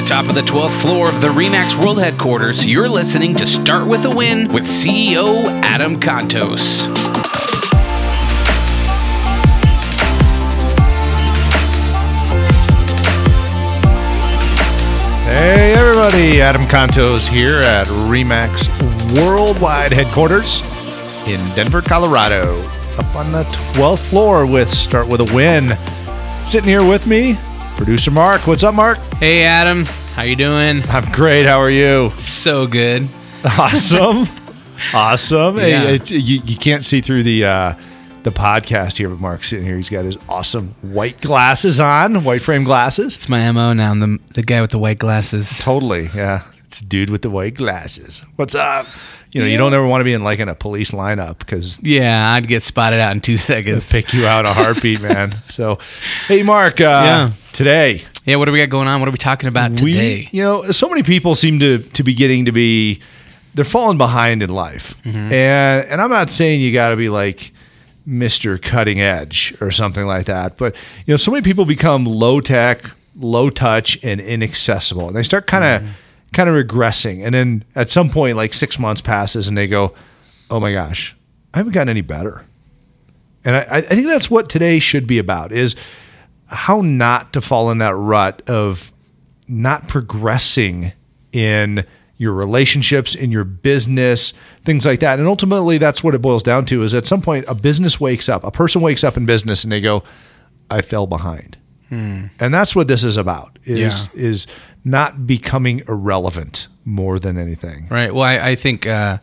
Atop of the 12th floor of the Remax World Headquarters, you're listening to Start With a Win with CEO Adam Contos. Hey everybody, Adam Contos here at Remax Worldwide Headquarters in Denver, Colorado. Up on the 12th floor with Start With a Win. Sitting here with me, producer Mark. What's up, Mark? Hey Adam, how you doing? I'm great. How are you? So good. Awesome. awesome. Hey, Yeah. it's, you, you can't see through the uh, the podcast here, but Mark's sitting here. He's got his awesome white glasses on, white frame glasses. It's my MO now. I'm the, the guy with the white glasses. Totally, yeah. It's dude with the white glasses. What's up? You know, you don't ever want to be in like in a police lineup because Yeah, I'd get spotted out in two seconds. pick you out a heartbeat, man. So, hey, Mark. Uh, Yeah. Today, Yeah, what do we got going on? What are we talking about today? we, you know, so many people seem to to be getting to be they're falling behind in life, Mm-hmm. and and I'm not saying you got to be like Mr. Cutting Edge or something like that, but you know, so many people become low tech, low touch, and inaccessible, and they start kind of Mm-hmm. Kind of regressing, and then at some point, like six months passes, and they go, "Oh my gosh, I haven't gotten any better." And I, I think that's what today should be about is how not to fall in that rut of not progressing in your relationships, in your business, things like that. And ultimately that's what it boils down to is at some point a business wakes up, a person wakes up in business and they go, I fell behind. And that's what this is about is Yeah. is not becoming irrelevant more than anything. Right. Well, I, I think uh,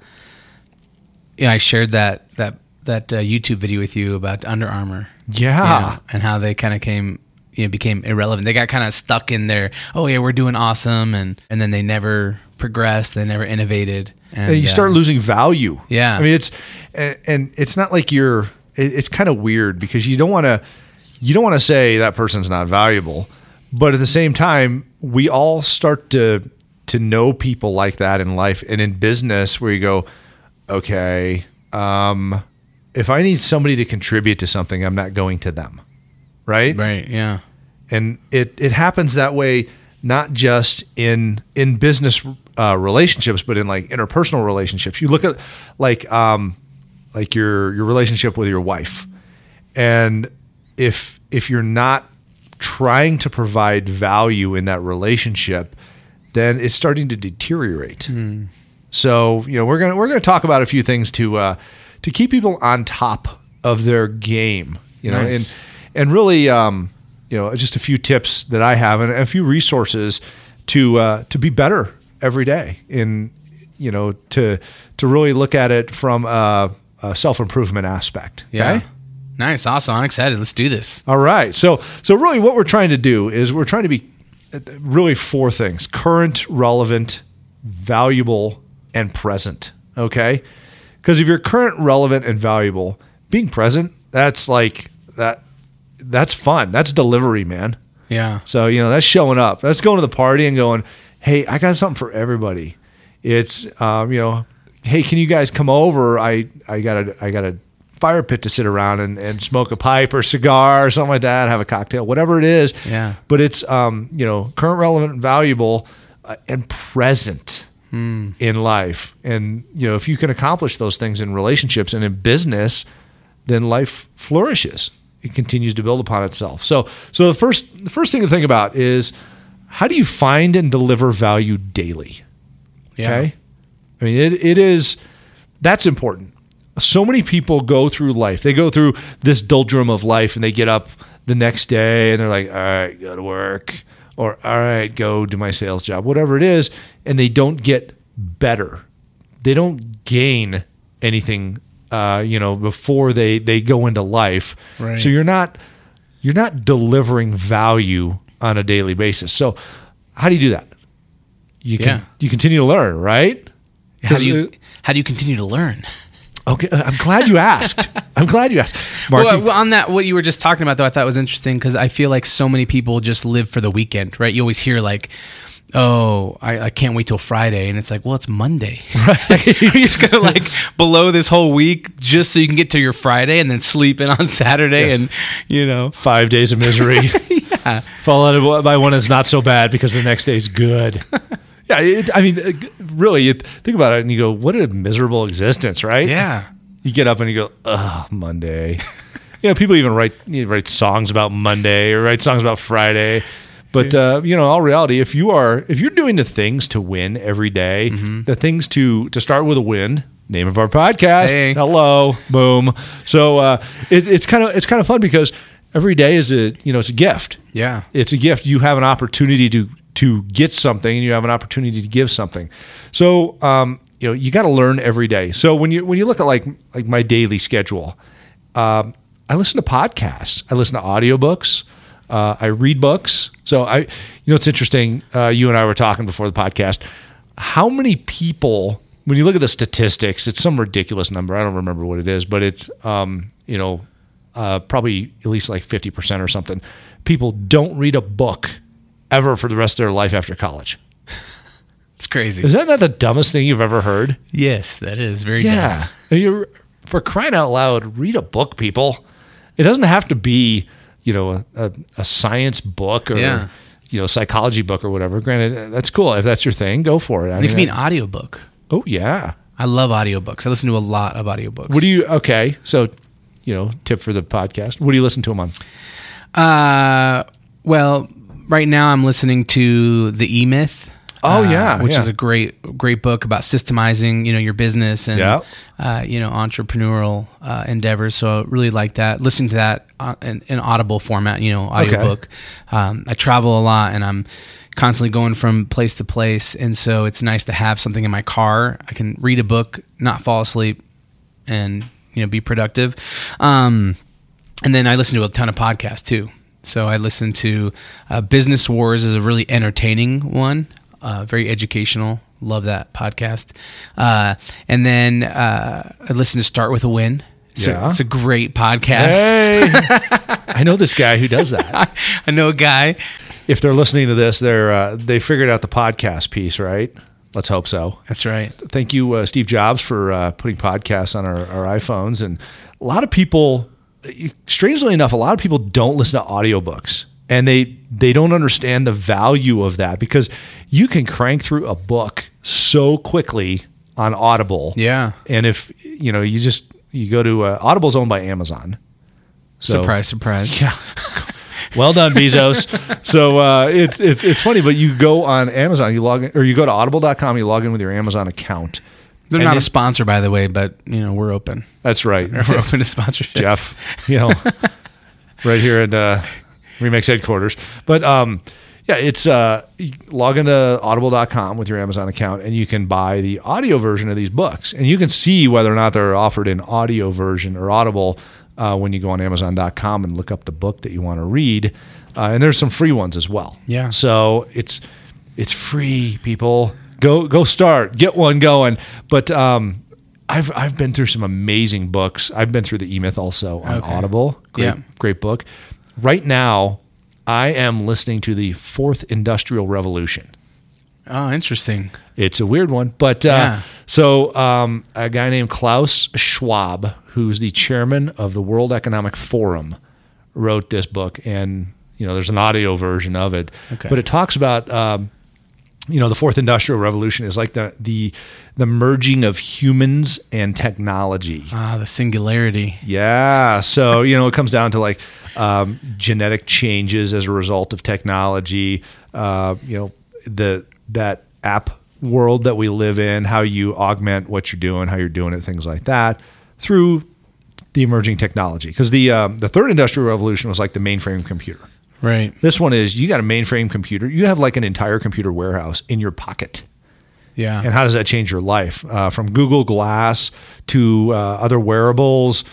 yeah, I shared that that that uh, YouTube video with you about Under Armour. Yeah. and how they kind of came you know became irrelevant. They got kind of stuck in their oh yeah we're doing awesome and and then they never progressed. They never innovated. And and you start uh, losing value. Yeah. I mean, it's and, and it's not like you're. it- It's kind of weird because you don't want to. You don't want to say that person's not valuable, but at the same time, we all start to to know people like that in life and in business, where you go, okay, um, if I need somebody to contribute to something, I'm not going to them, right? right. Yeah. and it it happens that way not just in in business uh, relationships but in like interpersonal relationships you look at like um like your your relationship with your wife and if if you're not trying to provide value in that relationship then it's starting to deteriorate so you know we're gonna we're gonna talk about a few things to uh, to keep people on top of their game. You know, Nice. and and really um, you know just a few tips that I have and a few resources to uh, to be better every day in you know to to really look at it from a, a self improvement aspect. Yeah. Nice. Awesome. I'm excited. Let's do this. All right. So so really what we're trying to do is we're trying to be really four things: current, relevant, valuable, and present. Okay? Because if you're current, relevant, and valuable, being present, that's like that that's fun. That's delivery, man. Yeah. So, you know, that's showing up. That's going to the party and going, hey, I got something for everybody. It's, um, you know, hey, can you guys come over? I, I got a, I got a fire pit to sit around and, and smoke a pipe or cigar or something like that, have a cocktail, whatever it is. Yeah. But it's, um, you know, current, relevant, and valuable uh, and present in life. And, you know, if you can accomplish those things in relationships and in business, then life flourishes. It continues to build upon itself. So, so the first, the first thing to think about is how do you find and deliver value daily? Yeah. Okay. I mean, it, it is, that's important. So many people go through life. They go through this doldrum of life and they get up the next day and they're like, all right, go to work or all right, go do my sales job, whatever it is. And they don't get better. They don't gain anything, uh, you know, before they, they go into life. Right. So you're not, you're not delivering value on a daily basis. So how do you do that? You can Yeah. you continue to learn, right? How 'Cause, do you how do you continue to learn? Okay, uh, I'm glad you asked. I'm glad you asked, Mark. well, you- well, on that, what you were just talking about, though, I thought was interesting because I feel like so many people just live for the weekend, right? You always hear like, oh, I, I can't wait till Friday. And it's like, well, it's Monday. You're just going to like blow this whole week just so you can get to your Friday and then sleep in on Saturday. And, you know, Five days of misery. yeah. Fall out Followed by one that's not so bad because the next day's good. Yeah, it, I mean, uh, really, you think about it and you go, what a miserable existence, right? Yeah. You get up and you go, ugh, Monday. you know, people even write you know, write songs about Monday or write songs about Friday. But uh, you know, all reality, if you are if you're doing the things to win every day, the things to to start with a win. Name of our podcast. Hey. Hello, boom. So uh, it, it's kind of it's kind of fun because every day is a you know it's a gift Yeah. it's a gift. You have an opportunity to to get something, and you have an opportunity to give something. So, um, you know, you got to learn every day. So when you when you look at like like my daily schedule, um, I listen to podcasts. I listen to audiobooks. Uh, I read books. So I, you know, it's interesting. Uh, you and I were talking before the podcast. How many people, when you look at the statistics, it's some ridiculous number. I don't remember what it is, but it's, um, you know, uh, probably at least like 50% or something. People don't read a book ever for the rest of their life after college. It's crazy. Is that not the dumbest thing you've ever heard? yes, that is very Yeah. You're, for crying out loud, read a book, people. It doesn't have to be, you know, a, a, a science book or, Yeah. you know, psychology book or whatever. Granted, that's cool. If that's your thing, go for it. I It could be mean, an audiobook. oh, yeah. I love audiobooks. I listen to a lot of audiobooks. What do you, okay. So, you know, tip for the podcast. What do you listen to them on? Uh, well, right now I'm listening to the E Myth. Oh, uh, yeah, which yeah. is a great, great book about systemizing, you know, your business and, Yeah. uh, you know, entrepreneurial uh, endeavors. So I really like that. Listening to that uh, in, in audible format, you know, audiobook. Um, I travel a lot and I'm constantly going from place to place, and so it's nice to have something in my car. I can read a book, not fall asleep, and you know, be productive. Um, and then I listen to a ton of podcasts too. So I listen to uh, Business Wars is a really entertaining one, uh, very educational. Love that podcast. Uh, and then uh, I listen to Start with a Win. It's, Yeah. a, it's a great podcast. Hey, I know this guy who does that. I know a guy. If they're listening to this, they're uh, they figured out the podcast piece, right? Let's hope so. That's right. Thank you, uh, Steve Jobs, for uh, putting podcasts on our, our iPhones. And a lot of people, strangely enough, a lot of people don't listen to audiobooks, and they they don't understand the value of that because you can crank through a book so quickly on Audible. Yeah. and if you know, you just you go to uh, Audible's owned by Amazon. So- surprise, surprise. yeah. Well done, Bezos. so uh, it's it's it's funny, but you go on Amazon, you log in, or you go to audible.com, you log in with your Amazon account. They're And not it- a sponsor, by the way, but you know we're open. That's right. We're open to sponsorships. Jeff, you know, right here at uh, Remax headquarters. But um, yeah, it's uh, log into audible.com with your Amazon account and you can buy the audio version of these books. And you can see whether or not they're offered in audio version or audible uh, when you go on amazon.com and look up the book that you want to read. Uh, and there's some free ones as well. Yeah. So it's it's free, people. Go go start. Get one going. But um I've I've been through some amazing books. I've been through the E Myth also on Okay. Audible. Great, Yeah. great book. Right now, I am listening to the Fourth Industrial Revolution. Oh, interesting. It's a weird one, but uh, Yeah. so um, a guy named Klaus Schwab, who's the chairman of the World Economic Forum, wrote this book, and you know there's an audio version of it, Okay. but it talks about um, you know the fourth industrial revolution is like the the the merging of humans and technology. Ah, the singularity. Yeah. So, you know, it comes down to like um, genetic changes as a result of technology, uh, you know, the that app world that we live in, how you augment what you're doing, how you're doing it, things like that through the emerging technology. Because the um, the third industrial revolution was like the mainframe computer. Right. This one is you got a mainframe computer. You have like an entire computer warehouse in your pocket. Yeah. And how does that change your life? Uh, from Google Glass to uh, other wearables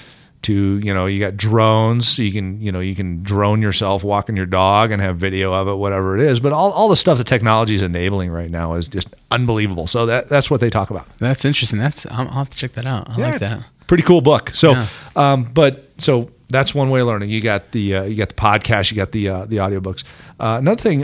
to you know you got drones, so you can you know you can drone yourself walking your dog and have video of it, whatever it is. But all, all the stuff that technology is enabling right now is just unbelievable. So that that's what they talk about. That's interesting. That's I'll, I'll have to check that out. I like that. Pretty cool book. So, Yeah. um, but so that's one way of learning. You got the uh, you got the podcast, you got the uh, the audiobooks. Uh, another thing,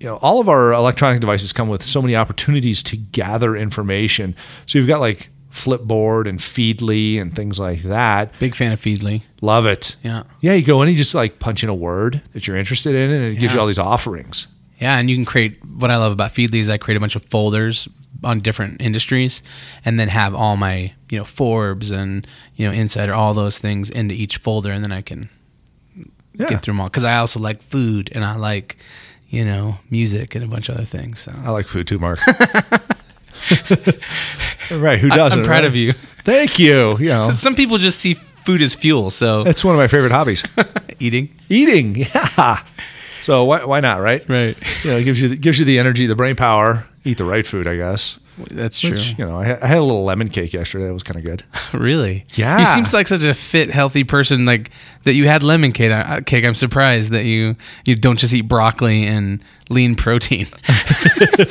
you know, all of our electronic devices come with so many opportunities to gather information. So you've got like Flipboard and Feedly and things like that. Big fan of Feedly. Love it. Yeah. Yeah, you go in and you just like punch in a word that you're interested in, and it gives you all these offerings. Yeah, and you can create what I love about Feedly is I create a bunch of folders on different industries and then have all my, you know, Forbes and, you know, Insider, all those things into each folder and then I can Yeah. get through them all cuz I also like food and I like, you know, music and a bunch of other things. So I like food too, Mark. right? Who doesn't? I'm proud right? of you. Thank you. You know, Some people just see food as fuel, so it's one of my favorite hobbies. eating. Eating, yeah. So why why not, right? Right. You know, it gives you the, gives you the energy, the brain power. Eat the right food, I guess. That's true. Which, you know, I had, I had a little lemon cake yesterday. That was kind of good. Really? Yeah. You seem like such a fit, healthy person. Like that, you had lemon cake. I- Cake. I'm surprised that you you don't just eat broccoli and lean protein.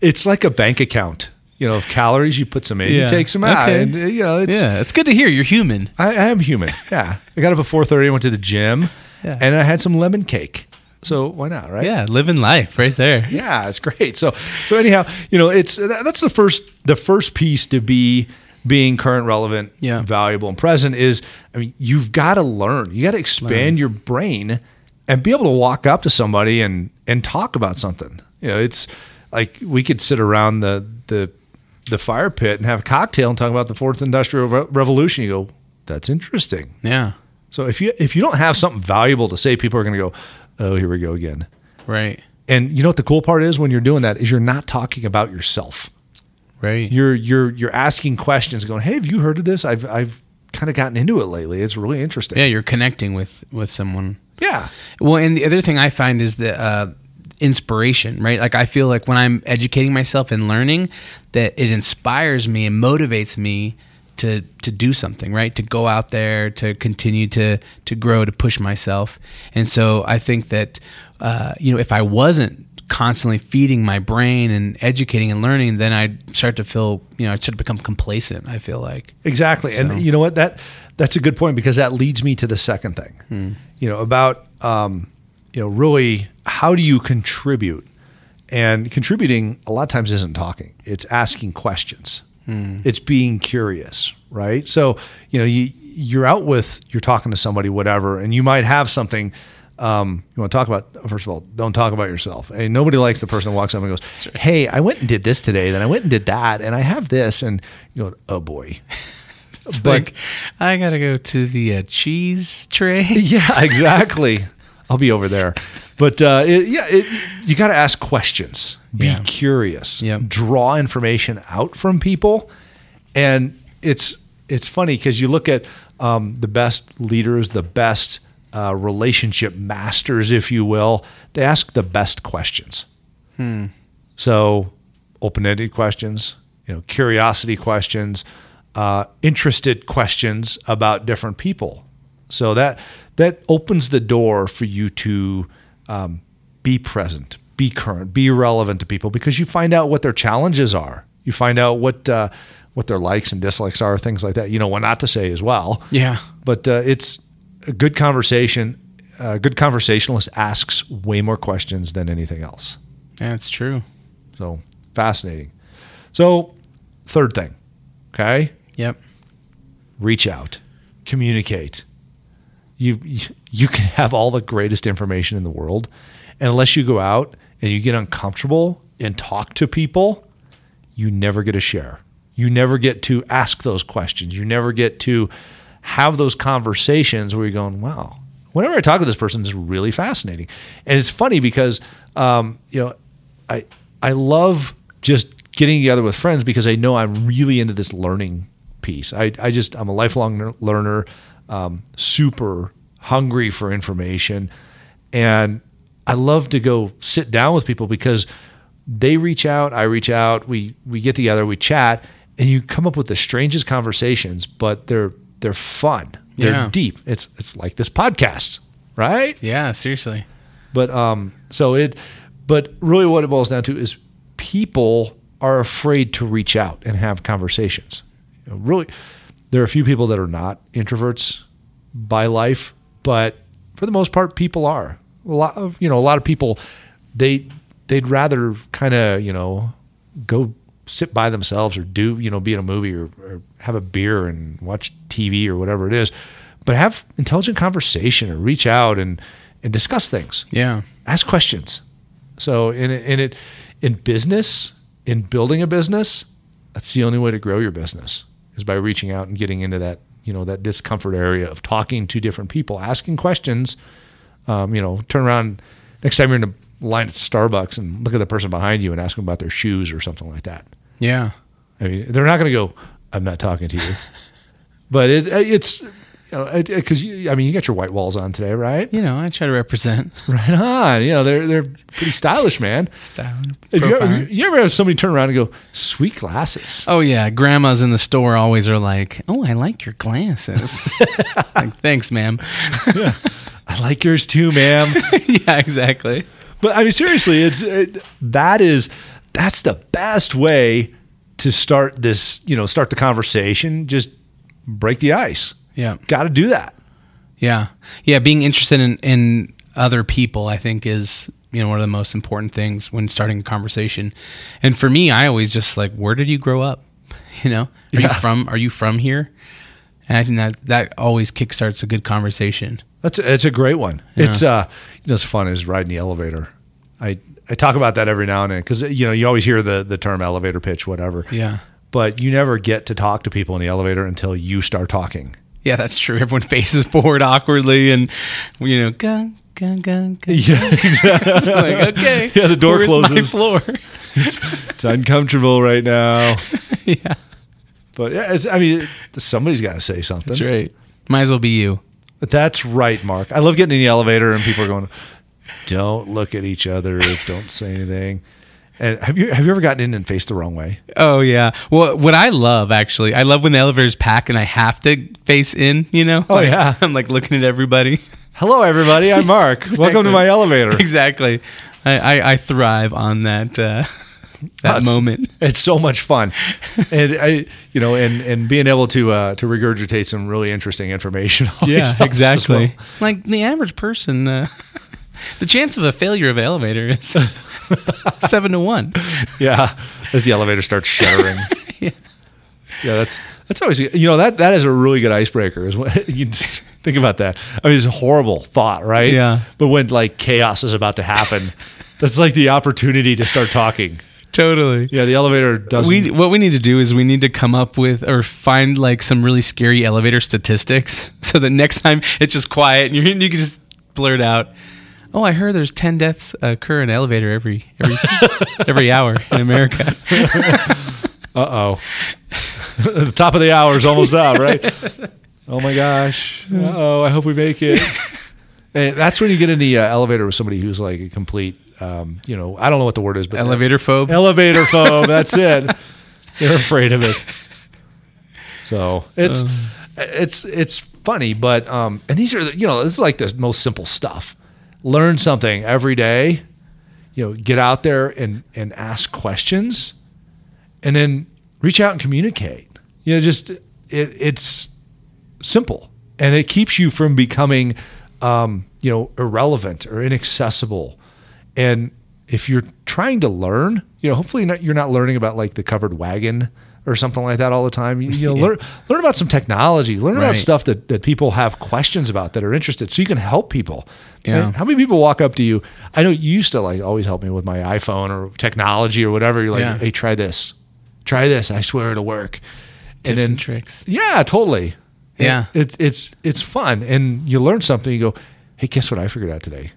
It's like a bank account. You know, of calories, you put some in, you take some out, Okay. and you know, it's. yeah, it's good to hear. You're human. I, I am human. Yeah, I got up at four thirty. Went to the gym, Yeah. and I had some lemon cake. So why not, right? Yeah, living life right there. yeah, it's great. So, so anyhow, you know, it's that's the first the first piece to be being current, relevant, Yeah. valuable, and present is. I mean, you've got to learn. You got to expand your brain and be able to walk up to somebody and and talk about something. You know, it's like we could sit around the the the fire pit and have a cocktail and talk about the fourth industrial Re- revolution. You go, that's interesting. Yeah, So if you if you don't have something valuable to say, people are going to go, oh, here we go again. right, And you know what the cool part is when you're doing that is you're not talking about yourself. right. You're you're you're asking questions, going, "Hey, have you heard of this? I've I've kind of gotten into it lately. It's really interesting." yeah, you're connecting with with someone. Yeah. Well, and the other thing I find is the uh, inspiration, right? Like I feel like when I'm educating myself and learning, that it inspires me and motivates me to to do something, right? To go out there, to continue to to grow, to push myself. And so I think that uh, you know, if I wasn't constantly feeding my brain and educating and learning, then I'd start to feel, you know, I'd start to become complacent. I feel like. Exactly. So- And you know what? That that's a good point because that leads me to the second thing. Hmm. You know, about um, you know, really how do you contribute? And contributing a lot of times isn't talking. It's asking questions. Hmm. It's being curious, right? So, you know, you you're out with you're talking to somebody whatever and you might have something um, you want to talk about first of all don't talk about yourself and nobody likes the person that walks up and goes hey i went and did this today then i went and did that and i have this and you go oh boy It's But- like I gotta go to the uh, cheese tray. Yeah, exactly. I'll be over there. But uh, it, yeah, it, you got to ask questions. Be Yeah. curious. Yep. Draw information out from people, and it's it's funny because you look at um, the best leaders, the best uh, relationship masters, if you will. They ask the best questions. So, open-ended questions, you know, curiosity questions, uh, interested questions about different people. So that that opens the door for you to um, be present, be current, be relevant to people because you find out what their challenges are. You find out what uh, what their likes and dislikes are, things like that. You know what not to say as well. Yeah. But uh, it's a good conversation. A good conversationalist asks way more questions than anything else. Yeah, it's true. So fascinating. So third thing, okay, Yep. reach out, communicate. You you can have all the greatest information in the world, and unless you go out and you get uncomfortable and talk to people, you never get a share. You never get to ask those questions. You never get to have those conversations where you're going, wow. Whenever I talk to this person, it's really fascinating, and it's funny because um, you know I I love just getting together with friends because I know I'm really into this learning piece. I, I just I'm a lifelong learner, um, super hungry for information, and I love to go sit down with people because they reach out, I reach out, we we get together, we chat, and you come up with the strangest conversations, but they're they're fun, they're Yeah. deep. It's it's like this podcast, right? Yeah, seriously. But um, so it, but really, what it boils down to is people are afraid to reach out and have conversations. You know, really, there are a few people that are not introverts by life, but for the most part, people are. A lot of you know, a lot of people they they'd rather kind of you know go sit by themselves or do you know be in a movie or, or have a beer and watch TV or whatever it is, but have intelligent conversation or reach out and and discuss things. Yeah. Ask questions. So in in it in business, in building a business, that's the only way to grow your business is by reaching out and getting into that you know that discomfort area of talking to different people, asking questions. Um, you know, turn around next time you're in a line at Starbucks and look at the person behind you and ask them about their shoes or something like that. Yeah. I mean, they're not going to go. I'm not talking to you, but it, it's because you know, you, I mean you got your white walls on today, right? You know, I try to represent. Right on. You know, they're they're pretty stylish, man. Style. If you, ever, you ever have somebody turn around and go, "Sweet glasses"? Oh yeah, grandmas in the store always are like, "Oh, I like your glasses." like, thanks, ma'am. yeah, I like yours too, ma'am. yeah, exactly. But I mean, seriously, it's it, that is that's the best way to start this. You know, start the conversation. Just break the ice. Yeah. Got to do that. Yeah. Yeah. Being interested in, in other people, I think, is, you know, one of the most important things when starting a conversation. And for me, I always just like, where did you grow up? You know, are yeah. you from, are you from here? And I think that that always kickstarts a good conversation. That's a, it's a great one. Yeah. It's uh, you know, it's fun is riding the elevator. I I talk about that every now and then because you know you always hear the the term elevator pitch, whatever. Yeah. But you never get to talk to people in the elevator until you start talking. Yeah, that's true. Everyone faces forward awkwardly, and you know, gun, gun, gun, gun. Yeah, exactly. like, okay, yeah, the door closes. My floor. it's, it's uncomfortable right now. yeah, but yeah, it's, I mean, somebody's got to say something. That's right. Might as well be you. That's right, Mark. I love getting in the elevator and people are going, "Don't look at each other. Don't say anything." And have you have you ever gotten in and faced the wrong way? Oh yeah. Well, what I love actually, I love when the elevator's packed and I have to face in. You know? Oh like, yeah. I'm like looking at everybody. Hello, everybody. I'm Mark. exactly. Welcome to my elevator. Exactly. I, I, I thrive on that. Uh, that moment. It's so much fun, and I, you know, and and being able to uh, to regurgitate some really interesting information. Yeah, exactly. Well. Like the average person, uh, the chance of a failure of elevator is seven to one. Yeah, as the elevator starts shuddering. yeah. yeah, that's that's always you know that that is a really good icebreaker. Is when you think about that. I mean, it's a horrible thought, right? Yeah. But when like chaos is about to happen, that's like the opportunity to start talking. Totally. Yeah, the elevator doesn't. We what we need to do is we need to come up with or find like some really scary elevator statistics, so that next time it's just quiet and you you can just blurt out oh, I heard there's 10 deaths occur in an elevator every every every hour in America. uh oh. the top of the hour is almost out, right? Oh my gosh. oh, I hope we make it. And that's when you get in the uh, elevator with somebody who's like a complete, um, you know, I don't know what the word is, but elevator phobe. Elevator phobe. that's it. They're afraid of it. So it's uh. it's it's funny, but um, and these are you know this is like the most simple stuff learn something every day. You know, get out there and and ask questions, and then reach out and communicate. You know, just it, it's simple, and it keeps you from becoming, um, you know, irrelevant or inaccessible. And if you're trying to learn, you know, hopefully not, you're not learning about like the covered wagon or something like that all the time. You, you know, yeah. learn learn about some technology, learn right. about stuff that, that people have questions about that are interested, so you can help people. Yeah. How many people walk up to you? I know you used to like always help me with my iPhone or technology or whatever. You're like, yeah. hey, try this, try this. I swear it'll work. Tips and, then, and tricks. Yeah, totally. Yeah, it, it's it's it's fun, and you learn something. You go, hey, guess what I figured out today?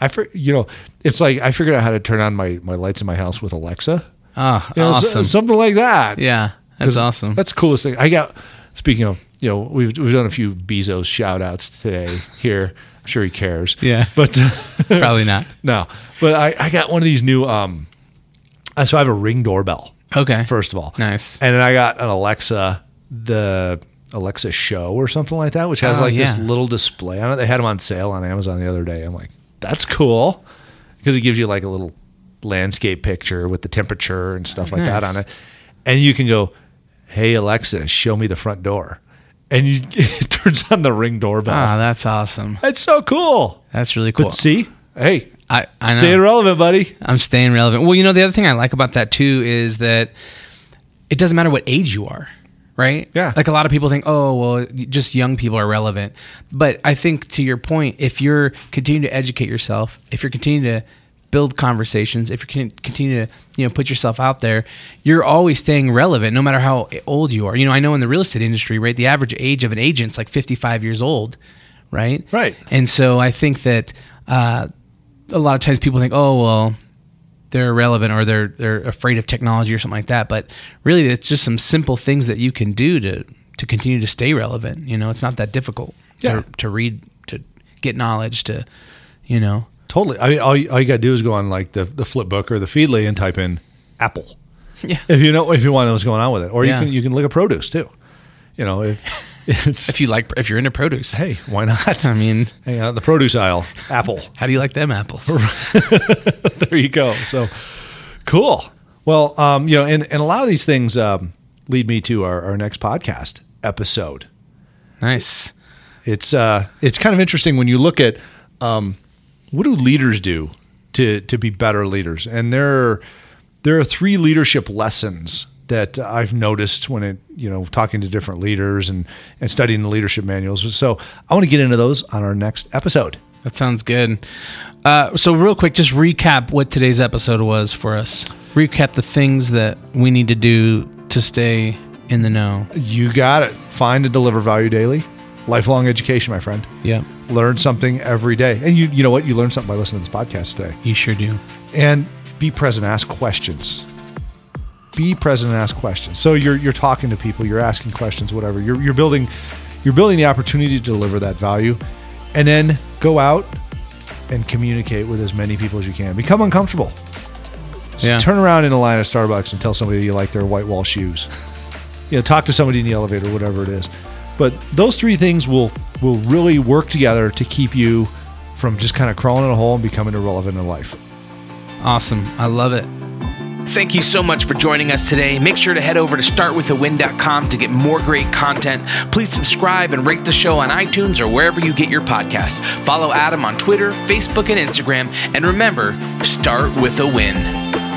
I for, you know, it's like I figured out how to turn on my my lights in my house with Alexa. Ah, you know, awesome. something like that. Yeah, that's awesome. That's the coolest thing. I got. Speaking of, you know, we've we've done a few Bezos shout outs today here. I'm sure he cares. Yeah, but probably not. No, but I, I got one of these new. Um, so I have a Ring doorbell. Okay. First of all, nice. And then I got an Alexa, the Alexa Show or something like that, which has oh, like yeah. this little display on it. They had them on sale on Amazon the other day. I'm like, that's cool because it gives you like a little landscape picture with the temperature and stuff like nice. that on it. And you can go, "Hey Alexa, show me the front door." And you, it turns on the ring doorbell. Ah, that's awesome. That's so cool. That's really cool. But see, hey, I, I Staying relevant, buddy. I'm staying relevant. Well, you know, the other thing I like about that too is that it doesn't matter what age you are, right? Yeah. Like a lot of people think, oh, well, just young people are relevant. But I think to your point, if you're continuing to educate yourself, if you're continuing to build conversations, if you continue to, you know, put yourself out there, you're always staying relevant no matter how old you are. You know, I know in the real estate industry, right, the average age of an agent's like 55 years old, right? Right. And so I think that uh, a lot of times people think, oh well, they're irrelevant or they're they're afraid of technology or something like that. But really, it's just some simple things that you can do to to continue to stay relevant. You know, it's not that difficult Yeah. to, to read, to get knowledge, to you know. Totally. I mean, all you, all you got to do is go on like the, the flip book or the Feedly and type in Apple. Yeah. If you know if you want to know what's going on with it, or Yeah. you can you can look at produce too. You know, if If you like, if you're into produce, hey, why not? I mean, Hang out the produce aisle, Apple. how do you like them apples? there you go. So cool. Well, um, you know, and, and a lot of these things um, lead me to our, our next podcast episode. nice. It's uh, it's kind of interesting when you look at um, what do leaders do to to be better leaders, and there are, there are three leadership lessons that I've noticed when it you know talking to different leaders and and studying the leadership manuals. So I want to get into those on our next episode. That sounds good. Uh, so, real quick, just recap what today's episode was for us. Recap the things that we need to do to stay in the know. You got it. Find and deliver value daily. Lifelong education, my friend. Yeah. Learn something every day, and you you know what? You learn something by listening to this podcast today. you sure do. and be present ask questions be present and ask questions. So you're you're talking to people you're asking questions whatever. You're, you're building you're building the opportunity to deliver that value and then go out and communicate with as many people as you can. Become uncomfortable. S- Yeah. turn around in a line at starbucks and tell somebody you like their white wall shoes. You know talk to somebody in the elevator whatever it is. But those three things will will really work together to keep you from just kind of crawling in a hole and becoming irrelevant in life. Awesome. I love it. Thank you so much for joining us today. Make sure to head over to startwithawin.com to get more great content. Please subscribe and rate the show on iTunes or wherever you get your podcasts. Follow Adam on Twitter, Facebook, and Instagram. And remember, start with a win.